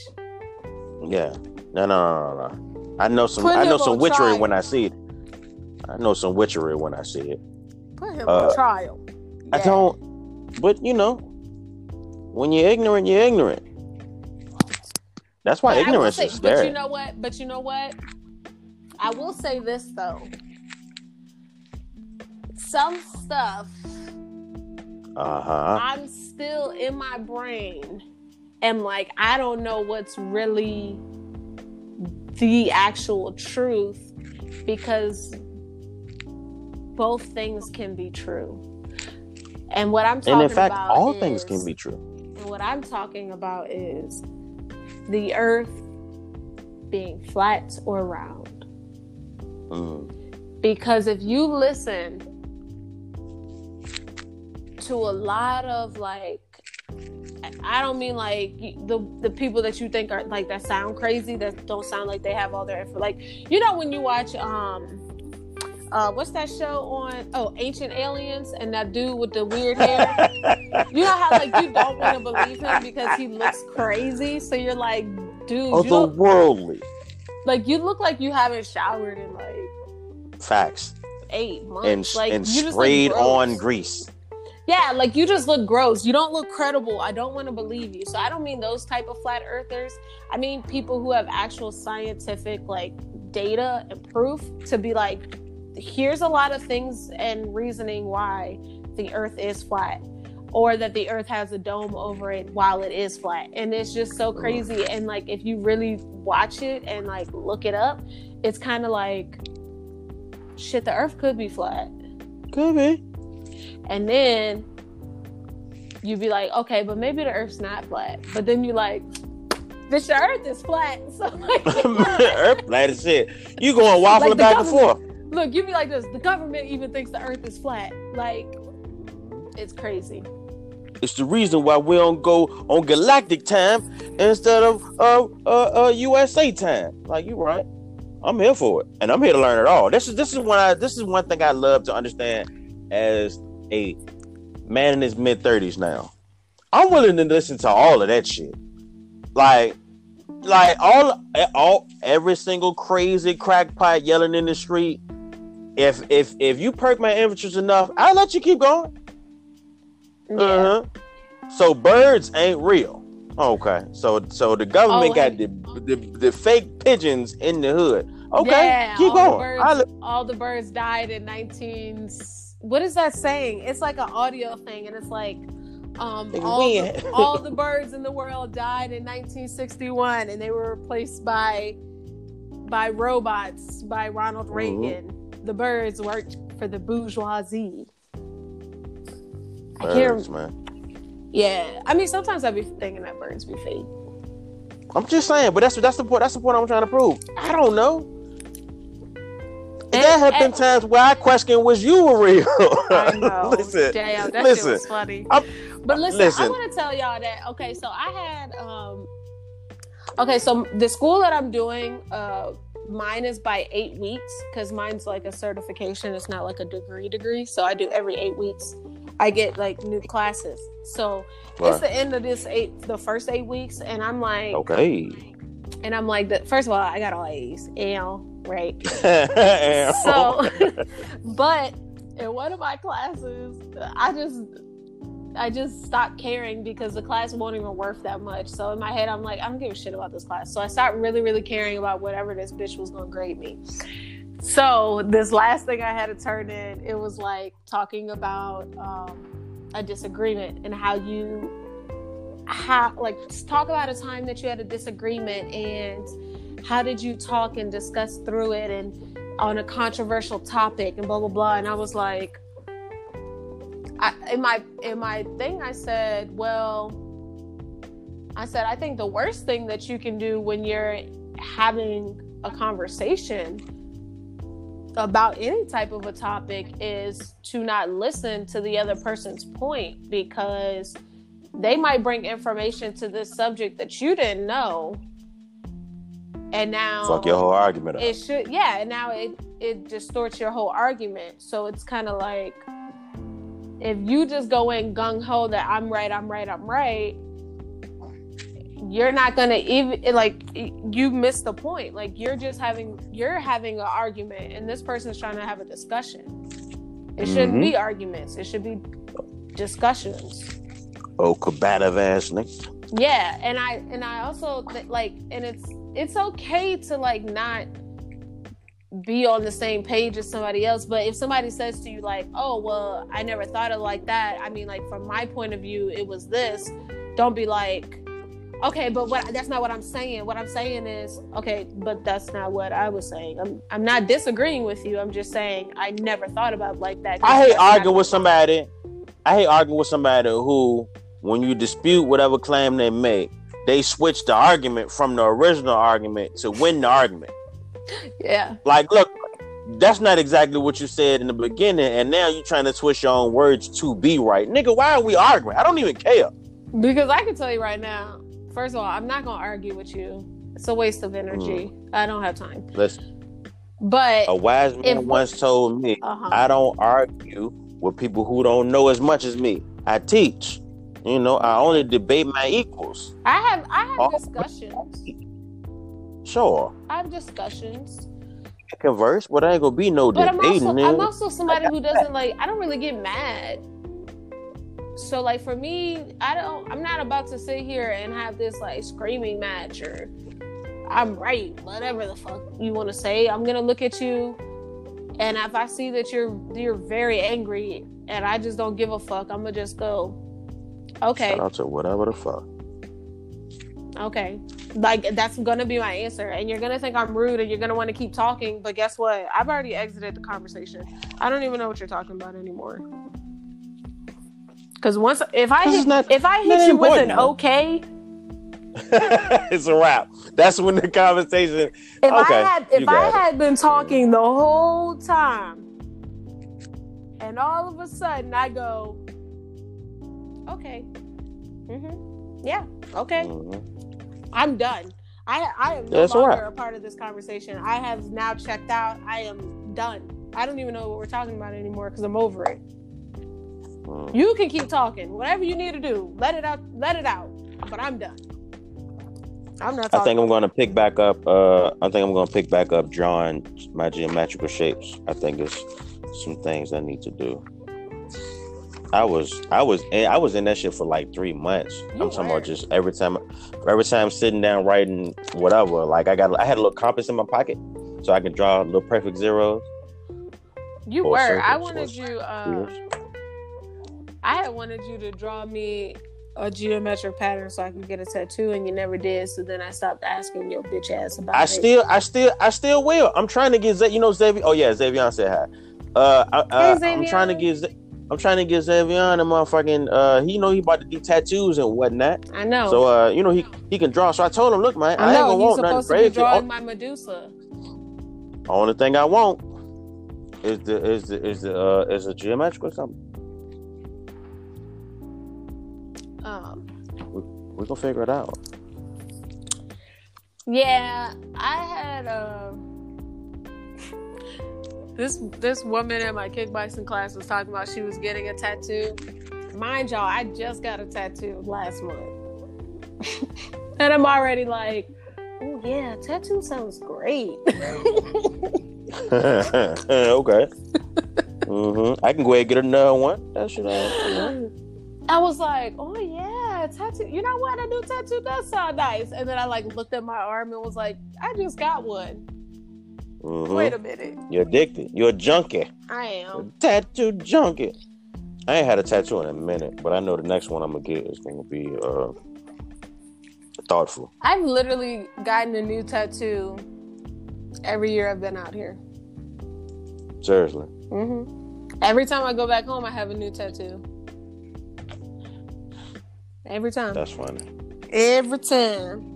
[SPEAKER 2] Yeah. No, no, no, no, no. I know some.
[SPEAKER 1] Put
[SPEAKER 2] I know some witchery
[SPEAKER 1] trial.
[SPEAKER 2] when I see it. I know some witchery when I see it.
[SPEAKER 1] Put him
[SPEAKER 2] Uh,
[SPEAKER 1] on trial.
[SPEAKER 2] I don't. But you know, when you're ignorant, you're ignorant. That's why
[SPEAKER 1] But
[SPEAKER 2] ignorance
[SPEAKER 1] say-
[SPEAKER 2] is
[SPEAKER 1] But you know what? But you know what? I will say this though. Some stuff
[SPEAKER 2] uh huh.
[SPEAKER 1] I'm still in my brain and like I don't know what's really the actual truth because both things can be true. And what I'm talking
[SPEAKER 2] And in fact,
[SPEAKER 1] about
[SPEAKER 2] all
[SPEAKER 1] is,
[SPEAKER 2] things can be true.
[SPEAKER 1] And what I'm talking about is the earth being flat or round.
[SPEAKER 2] Mm.
[SPEAKER 1] because if you listen to a lot of like I don't mean like the the people that you think are like that sound crazy that don't sound like they have all their info. Like you know when you watch um uh what's that show on oh Ancient Aliens and that dude with the weird hair. you know how like you don't want to believe him because he looks crazy. So you're like, dude, oh,
[SPEAKER 2] Otherworldly.
[SPEAKER 1] like you look like you haven't showered in like
[SPEAKER 2] Facts.
[SPEAKER 1] eight months.
[SPEAKER 2] And
[SPEAKER 1] like
[SPEAKER 2] and
[SPEAKER 1] you just look
[SPEAKER 2] sprayed on grease.
[SPEAKER 1] Yeah, like you just look gross. You don't look credible. I don't want to believe you. So I don't mean those type of flat earthers. I mean people who have actual scientific like data and proof to be like, here's a lot of things and reasoning why the earth is flat. Or that the earth has a dome over it while it is flat. And it's just so crazy. And like if you really watch it and like look it up, it's kind of like shit, the earth could be flat.
[SPEAKER 2] Could be.
[SPEAKER 1] And then you'd be like, okay, but maybe the earth's not flat. But then you're like, bitch, the earth is flat. So like,
[SPEAKER 2] Earth flat as shit. You going waffling
[SPEAKER 1] Like the
[SPEAKER 2] back and forth.
[SPEAKER 1] look, you'd be like this. The government even thinks the earth is flat. Like, it's crazy.
[SPEAKER 2] It's the reason why we don't go on galactic time instead of uh uh, uh USA time. Like you right. I'm here for it. And I'm here to learn it all. This is this is one I this is one thing I love to understand as a man in his mid thirties now. I'm willing to listen to all of that shit. Like like all all every single crazy crackpot yelling in the street. If if if you perk my interest enough, I'll let you keep going.
[SPEAKER 1] Yeah.
[SPEAKER 2] Uh-huh. So birds ain't real. Okay. So so the government
[SPEAKER 1] Oh,
[SPEAKER 2] got the, the the fake pigeons in the hood. Okay.
[SPEAKER 1] Yeah,
[SPEAKER 2] keep
[SPEAKER 1] all the birds-
[SPEAKER 2] li-
[SPEAKER 1] All the birds died in 19. What is that saying? It's like an audio thing, and it's like, um, all the, all the birds in the world died in 1961, and they were replaced by by robots by Ronald
[SPEAKER 2] Mhm.
[SPEAKER 1] Reagan. The birds worked for the bourgeoisie.
[SPEAKER 2] Birds, man.
[SPEAKER 1] Yeah, I mean, sometimes I be thinking that birds be fake.
[SPEAKER 2] I'm just saying, but that's that's the point. That's the point I'm trying to prove. I don't know.
[SPEAKER 1] And-
[SPEAKER 2] there have been
[SPEAKER 1] and-
[SPEAKER 2] times where I question was you were real.
[SPEAKER 1] I know.
[SPEAKER 2] listen,
[SPEAKER 1] Damn, that
[SPEAKER 2] listen.
[SPEAKER 1] shit was funny.
[SPEAKER 2] I'm-
[SPEAKER 1] but listen, I want to tell y'all that. Okay, so I had um. Okay, so the school that I'm doing, uh, mine is by eight weeks because mine's like a certification. It's not like a degree degree. So I do every eight weeks. I get like new classes. So it's the end of this eight, the first eight weeks, and I'm like,
[SPEAKER 2] Okay.
[SPEAKER 1] and I'm like, the, first of all, I got all A's, L, right?
[SPEAKER 2] so
[SPEAKER 1] but in one of my classes i just i just stopped caring because the class wasn't even worth that much so in my head i'm like i don't give a shit about this class so i stopped really really caring about whatever this bitch was gonna grade me so this last thing i had to turn in it was like talking about um, a disagreement and how you how like talk about a time that you had a disagreement and how did you talk and discuss through it and on a controversial topic and blah blah blah. And i was like I, in my in my thing i said well i said i think the worst thing that you can do when you're having a conversation about any type of a topic is to not listen to the other person's point because they might bring information to this subject that you didn't know and now
[SPEAKER 2] fuck your whole argument up.
[SPEAKER 1] it should yeah and now it it distorts your whole argument so it's kind of like if you just go in gung-ho that i'm right i'm right i'm right you're not gonna even like you miss the point. Like you're just having you're having an argument and this person's trying to have a discussion. It shouldn't
[SPEAKER 2] Mhm.
[SPEAKER 1] be arguments. It should be discussions.
[SPEAKER 2] Oh, combative ass nigga.
[SPEAKER 1] yeah and i and i also like and it's it's okay to like not be on the same page as somebody else but if somebody says to you like oh well i never thought of it like that i mean like from my point of view it was this. Don't be like okay but what that's not what i'm saying what i'm saying is okay but that's not what i was saying i'm i'm not disagreeing with you i'm just saying i never thought about like that
[SPEAKER 2] I hate arguing with somebody. I hate arguing with somebody who, when you dispute whatever claim they make, they switch the argument from the original argument to win the argument.
[SPEAKER 1] yeah
[SPEAKER 2] Like, look, that's not exactly what you said in the beginning, and now you're trying to twist your own words to be right. Nigga, why are we arguing? I don't even care.
[SPEAKER 1] Because I can tell you right now, first of all, I'm not gonna argue with you. It's a waste of energy. I don't have time.
[SPEAKER 2] Listen,
[SPEAKER 1] But
[SPEAKER 2] a wise man
[SPEAKER 1] If-
[SPEAKER 2] once told me,
[SPEAKER 1] uh-huh.
[SPEAKER 2] I don't argue with people who don't know as much as me. I teach. You know, I only debate my equals.
[SPEAKER 1] I have I have
[SPEAKER 2] Oh.
[SPEAKER 1] discussions.
[SPEAKER 2] Sure.
[SPEAKER 1] I have discussions.
[SPEAKER 2] Converse, but I ain't gonna be no
[SPEAKER 1] But I'm
[SPEAKER 2] debating.
[SPEAKER 1] also. I'm also somebody who doesn't like. I don't really get mad. So like for me, I don't. I'm not about to sit here and have this like screaming match or I'm right, whatever the fuck you want to say. I'm gonna look at you, and if I see that you're you're very angry and I just don't give a fuck, I'm gonna just go. Okay,
[SPEAKER 2] Shout out to whatever the fuck.
[SPEAKER 1] okay. Like that's gonna be my answer, and you're gonna think I'm rude, and you're gonna want to keep talking. But guess what? I've already exited the conversation. I don't even know what you're talking about anymore. Because once, if I hit,
[SPEAKER 2] not-
[SPEAKER 1] if I hit you with an okay,
[SPEAKER 2] it's a wrap. That's when the conversation.
[SPEAKER 1] if
[SPEAKER 2] Okay,
[SPEAKER 1] I had if I
[SPEAKER 2] it.
[SPEAKER 1] had been talking the whole time, and all of a sudden I go, okay, hmm yeah, okay,
[SPEAKER 2] Mhm.
[SPEAKER 1] I'm done. I I am no
[SPEAKER 2] That's
[SPEAKER 1] longer
[SPEAKER 2] wrap.
[SPEAKER 1] a part of this conversation. I have now checked out. I am done. I don't even know what we're talking about anymore because I'm over it. You can keep talking, whatever you need to do. Let it out. Let it out. But I'm done. I'm not.
[SPEAKER 2] I think I'm going to pick back up. Uh, I think I'm going to pick back up drawing my geometrical shapes. I think it's some things I need to do. I was, I was, I was in that shit for like three months.
[SPEAKER 1] You
[SPEAKER 2] I'm talking
[SPEAKER 1] were.
[SPEAKER 2] about just every time, every time sitting down writing whatever. Like I got, I had a little compass in my pocket, so I could draw little perfect zeros.
[SPEAKER 1] You were. I wanted you. Uh, I had wanted you to draw me a geometric pattern so I could get a tattoo, and you never did. So then I stopped asking your bitch ass about
[SPEAKER 2] I
[SPEAKER 1] it.
[SPEAKER 2] still, I still, I still will. I'm trying to get, Z- you know, Xavier. Oh yeah, Xavier said hi. Uh, I, uh
[SPEAKER 1] Hey,
[SPEAKER 2] I'm trying to get, Z- I'm trying to get Xavier a motherfucking. Uh, he know he about to do tattoos and whatnot.
[SPEAKER 1] I know.
[SPEAKER 2] So uh, you know he he can draw. So I told him, look, man, I,
[SPEAKER 1] I
[SPEAKER 2] ain't gonna want nothing
[SPEAKER 1] supposed to be
[SPEAKER 2] crazy.
[SPEAKER 1] drawing my Medusa.
[SPEAKER 2] Only thing I want is the is the is the uh is a geometric or something.
[SPEAKER 1] Um.
[SPEAKER 2] We gonna figure it out.
[SPEAKER 1] Yeah, I had uh, this this woman in my kickboxing class was talking about she was getting a tattoo. Mind y'all, I just got a tattoo last month, and I'm already like, oh yeah, tattoo sounds great.
[SPEAKER 2] okay. hmm I can go ahead and get another one. That should. Uh,
[SPEAKER 1] I was like, oh yeah, tattoo. You know what? A new tattoo does sound nice. And then I like looked at my arm and was like, I just got one.
[SPEAKER 2] mhm.
[SPEAKER 1] Wait a minute,
[SPEAKER 2] You're addicted. You're a junkie.
[SPEAKER 1] I am.
[SPEAKER 2] tattoo junkie. I ain't had a tattoo in a minute, but I know the next one I'm gonna get is gonna be uh thoughtful.
[SPEAKER 1] I've literally gotten a new tattoo every year I've been out here.
[SPEAKER 2] Seriously.
[SPEAKER 1] hmm Every time I go back home, I have a new tattoo. Every time.
[SPEAKER 2] That's funny.
[SPEAKER 1] Every time.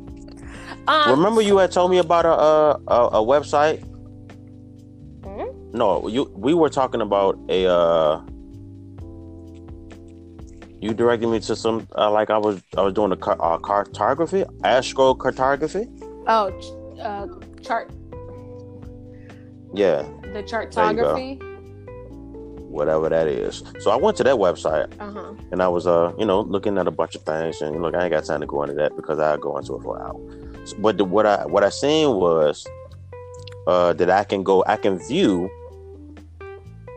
[SPEAKER 1] Um,
[SPEAKER 2] Remember you had told me about a a, a, a website?
[SPEAKER 1] hmm?
[SPEAKER 2] No, you we were talking about a uh you directed me to some uh, like I was I was doing a car, uh, cartography, astrocartography.
[SPEAKER 1] Oh, ch- uh, chart.
[SPEAKER 2] Yeah,
[SPEAKER 1] The chartography.
[SPEAKER 2] Whatever that is. So I went to that website
[SPEAKER 1] Uh huh.
[SPEAKER 2] and I was uh you know looking at a bunch of things and look I ain't got time to go into that because I go into it for an hour. So, but the, what I what I seen was uh that I can go I can view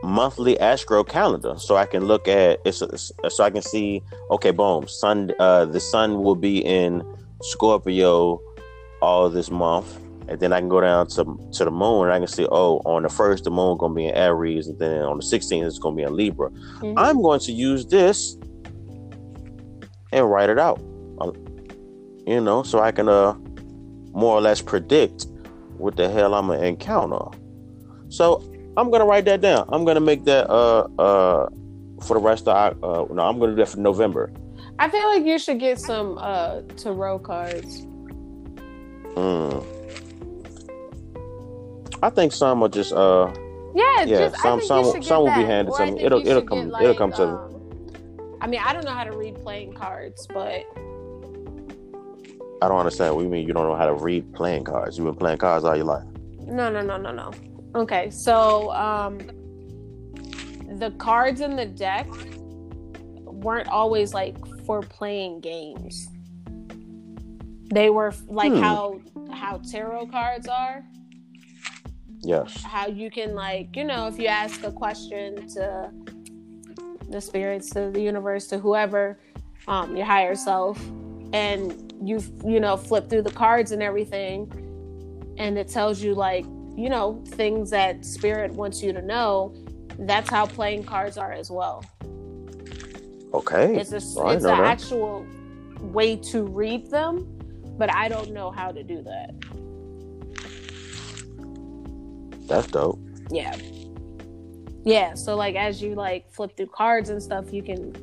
[SPEAKER 2] monthly astro calendar so I can look at it's, it's so I can see okay boom sun uh the sun will be in Scorpio all this month and then I can go down to to the moon and I can see oh on the first the moon gonna be in Aries and then on the 16th it's gonna be in Libra
[SPEAKER 1] Mhm.
[SPEAKER 2] I'm going to use this and write it out. Um, You know, so I can uh more or less predict what the hell I'm gonna encounter. So I'm gonna write that down. I'm gonna make that uh uh for the rest of uh no, I'm gonna do that for November.
[SPEAKER 1] I feel like you should get some uh tarot cards.
[SPEAKER 2] Mm. I think some will just uh
[SPEAKER 1] Yeah,
[SPEAKER 2] Yeah,
[SPEAKER 1] just,
[SPEAKER 2] some- some will- some will be handed to me. It'll- it'll come-
[SPEAKER 1] get,
[SPEAKER 2] it'll come to me.
[SPEAKER 1] um, I mean, I don't know how to read playing cards, but
[SPEAKER 2] I don't understand what you mean you don't know how to read playing cards. You've been playing cards all your life.
[SPEAKER 1] no, no, no, no, no. Okay, so um, the cards in the deck weren't always like for playing games. They were like
[SPEAKER 2] Hmm.
[SPEAKER 1] how how tarot cards are.
[SPEAKER 2] Yes.
[SPEAKER 1] How you can like you know if you ask a question to the spirits, to the universe, to whoever, um, your higher self, and you you know flip through the cards and everything, and it tells you like you know things that spirit wants you to know. That's how playing cards are as well.
[SPEAKER 2] Okay.
[SPEAKER 1] It's a
[SPEAKER 2] Oh,
[SPEAKER 1] it's an actual way to read them, but I don't know how to do that.
[SPEAKER 2] That's dope.
[SPEAKER 1] Yeah. Yeah, so like as you like flip through cards and stuff, you can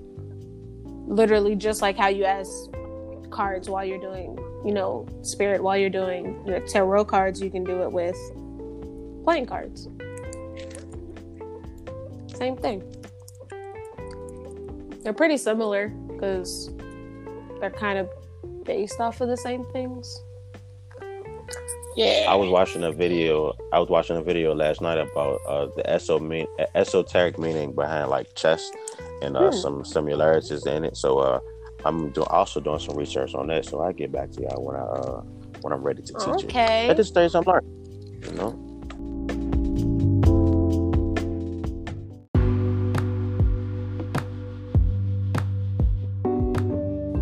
[SPEAKER 1] literally just like how you ask cards while you're doing, you know, spirit while you're doing you know, tarot cards, you can do it with playing cards. Same thing. They're pretty similar because they're kind of based off of the same things. Yeah.
[SPEAKER 2] I was watching a video. I was watching a video last night about uh, the eso mean, esoteric meaning behind like chess and uh,
[SPEAKER 1] Hmm.
[SPEAKER 2] some similarities in it. So uh, I'm do- also doing some research on that. So I get back to y'all when I uh, when I'm ready to teach it.
[SPEAKER 1] Okay.
[SPEAKER 2] At this stage, I'm learning. You know.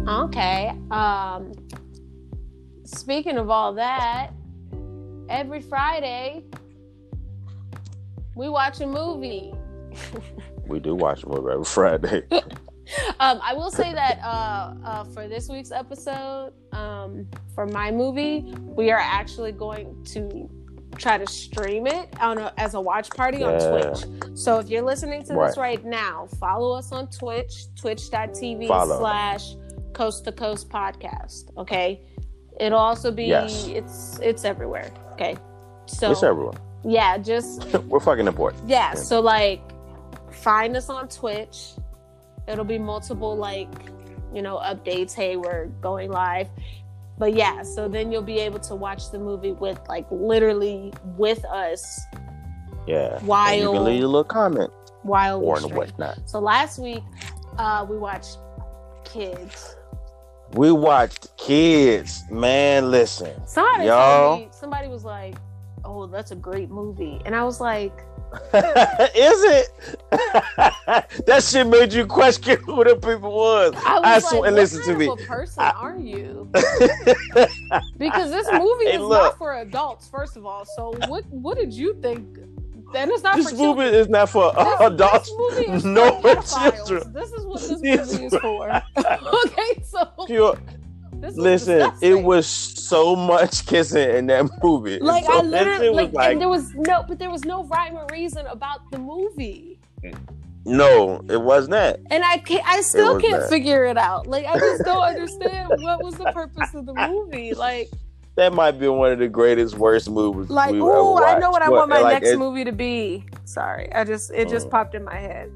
[SPEAKER 1] Okay. Um speaking of all that, every Friday we watch a movie.
[SPEAKER 2] We do watch a movie every Friday.
[SPEAKER 1] Um, I will say that uh, uh, for this week's episode, um, for my movie, we are actually going to try to stream it on a, as a watch party on Twitch. So if you're listening to this
[SPEAKER 2] Right.
[SPEAKER 1] right now, follow us on Twitch, twitch.tv
[SPEAKER 2] Follow.
[SPEAKER 1] slash coast to coast podcast. Okay. It'll also be
[SPEAKER 2] Yes.
[SPEAKER 1] it's it's everywhere. Okay. So
[SPEAKER 2] it's everyone.
[SPEAKER 1] yeah, just
[SPEAKER 2] We're fucking important.
[SPEAKER 1] yeah,
[SPEAKER 2] Yeah.
[SPEAKER 1] so like find us on Twitch. It'll be multiple like, you know, updates. Hey, we're going live. But yeah, so then you'll be able to watch the movie with like literally with us
[SPEAKER 2] Yeah. And
[SPEAKER 1] while
[SPEAKER 2] you can leave a little comment
[SPEAKER 1] while
[SPEAKER 2] or and whatnot.
[SPEAKER 1] So last week, uh, we watched Kids.
[SPEAKER 2] We watched kids. Man, listen.
[SPEAKER 1] Somebody
[SPEAKER 2] Y'all.
[SPEAKER 1] somebody was like, "Oh, that's a great movie," and I was like,
[SPEAKER 2] Is it? that shit made you question who the people was.
[SPEAKER 1] "I was
[SPEAKER 2] I
[SPEAKER 1] like,
[SPEAKER 2] swear-
[SPEAKER 1] what
[SPEAKER 2] listen
[SPEAKER 1] kind
[SPEAKER 2] to me.
[SPEAKER 1] a person
[SPEAKER 2] I-
[SPEAKER 1] are you?" Because this movie
[SPEAKER 2] Hey,
[SPEAKER 1] is
[SPEAKER 2] look.
[SPEAKER 1] not for adults, first of all. So what what did you think? Then it's not
[SPEAKER 2] this
[SPEAKER 1] for
[SPEAKER 2] movie
[SPEAKER 1] children.
[SPEAKER 2] is not for
[SPEAKER 1] This-
[SPEAKER 2] adults.
[SPEAKER 1] This movie is
[SPEAKER 2] no
[SPEAKER 1] for
[SPEAKER 2] children.
[SPEAKER 1] This is what this movie is for. okay, so
[SPEAKER 2] Pure. Listen, it was so much kissing in that movie.
[SPEAKER 1] like
[SPEAKER 2] so
[SPEAKER 1] I literally
[SPEAKER 2] was
[SPEAKER 1] like,
[SPEAKER 2] like,
[SPEAKER 1] and there was no but there was no rhyme or reason about the movie.
[SPEAKER 2] no, it was not.
[SPEAKER 1] And I can't I still can't
[SPEAKER 2] that.
[SPEAKER 1] figure it out. Like I just don't understand what was the purpose of the movie. Like
[SPEAKER 2] That might be one of the greatest, worst movies.
[SPEAKER 1] like
[SPEAKER 2] we've
[SPEAKER 1] oh
[SPEAKER 2] ever
[SPEAKER 1] I know what I want my
[SPEAKER 2] like,
[SPEAKER 1] next movie to be. Sorry. I just it just
[SPEAKER 2] Mm.
[SPEAKER 1] popped in my head.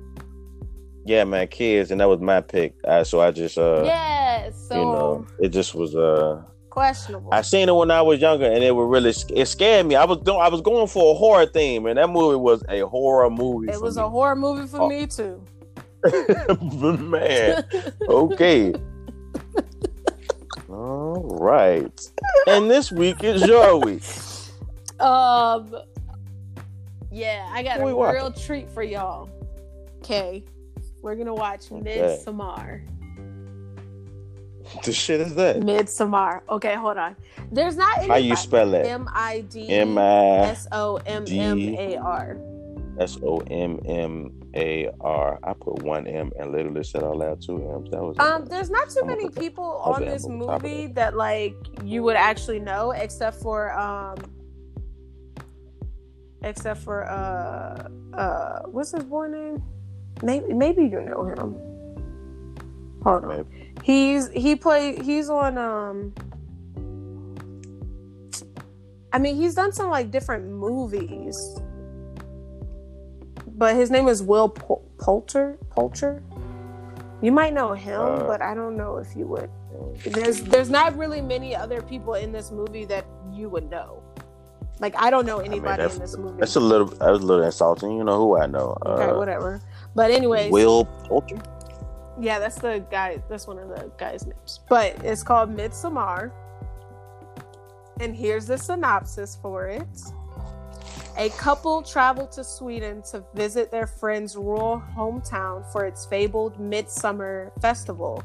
[SPEAKER 2] Yeah, man, kids, and that was my pick. Uh, so I just, uh,
[SPEAKER 1] yes. So
[SPEAKER 2] you know, it just was. uh
[SPEAKER 1] questionable.
[SPEAKER 2] I seen it when I was younger, and it was really it scared me. I was doing, I was going for a horror theme, and that movie was a horror movie.
[SPEAKER 1] it
[SPEAKER 2] for
[SPEAKER 1] was
[SPEAKER 2] me.
[SPEAKER 1] a horror movie for
[SPEAKER 2] Oh.
[SPEAKER 1] me too.
[SPEAKER 2] man. Okay. All right. And this week is your week.
[SPEAKER 1] Um, yeah, I got
[SPEAKER 2] What
[SPEAKER 1] a real treat for y'all. Okay, we're gonna watch
[SPEAKER 2] Okay.
[SPEAKER 1] Midsommar.
[SPEAKER 2] The shit is that?
[SPEAKER 1] Midsommar. Okay, hold on. There's not
[SPEAKER 2] How you spell it?
[SPEAKER 1] M I D
[SPEAKER 2] M I
[SPEAKER 1] S O M M A R.
[SPEAKER 2] S O M M A R. I put one M and literally said out loud two M's. That was
[SPEAKER 1] Um, there's not too
[SPEAKER 2] I'm
[SPEAKER 1] many people on this
[SPEAKER 2] of
[SPEAKER 1] movie that like you would actually know, except for um, except for uh uh, what's his boy name? Maybe maybe you know him. Hold on.
[SPEAKER 2] Maybe.
[SPEAKER 1] He's he played he's on um I mean he's done some like different movies. But his name is Will Pol- Poulter Poulter. You might know him,
[SPEAKER 2] Uh,
[SPEAKER 1] but I don't know if you would. There's there's not really many other people in this movie that you would know. Like I don't know
[SPEAKER 2] mean,
[SPEAKER 1] anybody
[SPEAKER 2] that's-
[SPEAKER 1] in this movie.
[SPEAKER 2] That's a little. That was a little insulting. You know who I know?
[SPEAKER 1] okay,
[SPEAKER 2] Uh,
[SPEAKER 1] whatever. But anyways,
[SPEAKER 2] Will Poulter.
[SPEAKER 1] Yeah, that's the guy. That's one of the guys' names. But it's called Midsommar. and here's the synopsis for it. A couple travel to Sweden to visit their friend's rural hometown for its fabled midsummer festival.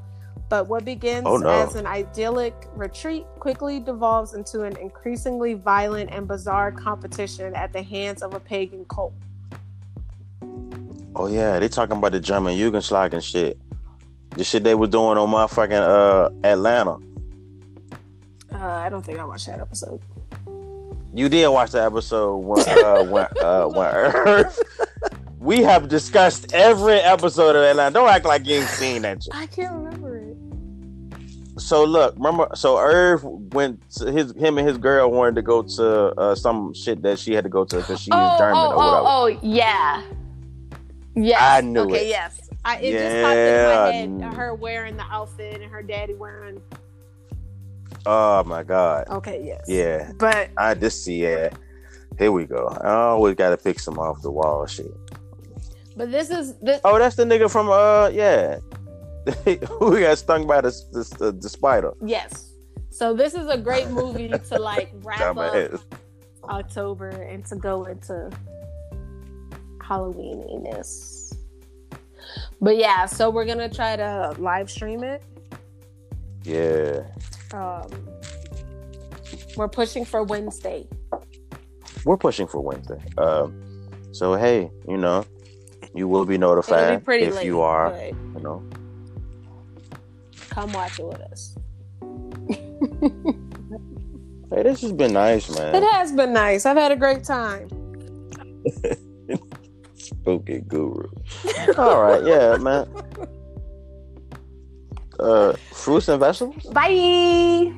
[SPEAKER 1] But what begins
[SPEAKER 2] Oh, no.
[SPEAKER 1] as an idyllic retreat quickly devolves into an increasingly violent and bizarre competition at the hands of a pagan cult.
[SPEAKER 2] Oh yeah, they talking about the German Jugendschlag and shit. The shit they were doing on motherfucking uh Atlanta.
[SPEAKER 1] Uh, I don't think I watched that episode.
[SPEAKER 2] You did watch the episode when uh when uh when Earn. We have discussed every episode of Atlanta. Don't act like you ain't seen that shit.
[SPEAKER 1] I can't remember it.
[SPEAKER 2] So look, remember so Irv went to his him and his girl wanted to go to uh some shit that she had to go to because she's
[SPEAKER 3] oh,
[SPEAKER 2] German
[SPEAKER 3] oh,
[SPEAKER 2] or whatever.
[SPEAKER 3] oh, oh, yeah. Yes.
[SPEAKER 2] I knew
[SPEAKER 1] okay,
[SPEAKER 2] it.
[SPEAKER 1] yes. I, it just popped in my
[SPEAKER 2] Yeah.
[SPEAKER 1] head. Her wearing the outfit and her daddy wearing.
[SPEAKER 2] Oh my god.
[SPEAKER 1] Okay, yes.
[SPEAKER 2] Yeah.
[SPEAKER 1] But
[SPEAKER 2] I just see it. Here we go. I always gotta pick some off the wall shit.
[SPEAKER 1] but this is this.
[SPEAKER 2] Oh, that's the nigga from uh yeah. Who got stung by the the, the, spider.
[SPEAKER 1] Yes. So this is a great movie to like wrap up. October and to go into Halloweeniness. But yeah, so we're gonna try to live stream it.
[SPEAKER 2] Yeah.
[SPEAKER 1] Um, we're pushing for Wednesday.
[SPEAKER 2] We're pushing for Wednesday. Um so hey, you know, you will be notified
[SPEAKER 1] be
[SPEAKER 2] if
[SPEAKER 1] late.
[SPEAKER 2] you are, you know.
[SPEAKER 1] come watch it with us.
[SPEAKER 2] Hey, this has been nice, man.
[SPEAKER 1] It has been nice. I've had a great time.
[SPEAKER 2] Spooky guru. All right, yeah, man. Uh fruits and vegetables?
[SPEAKER 1] Bye.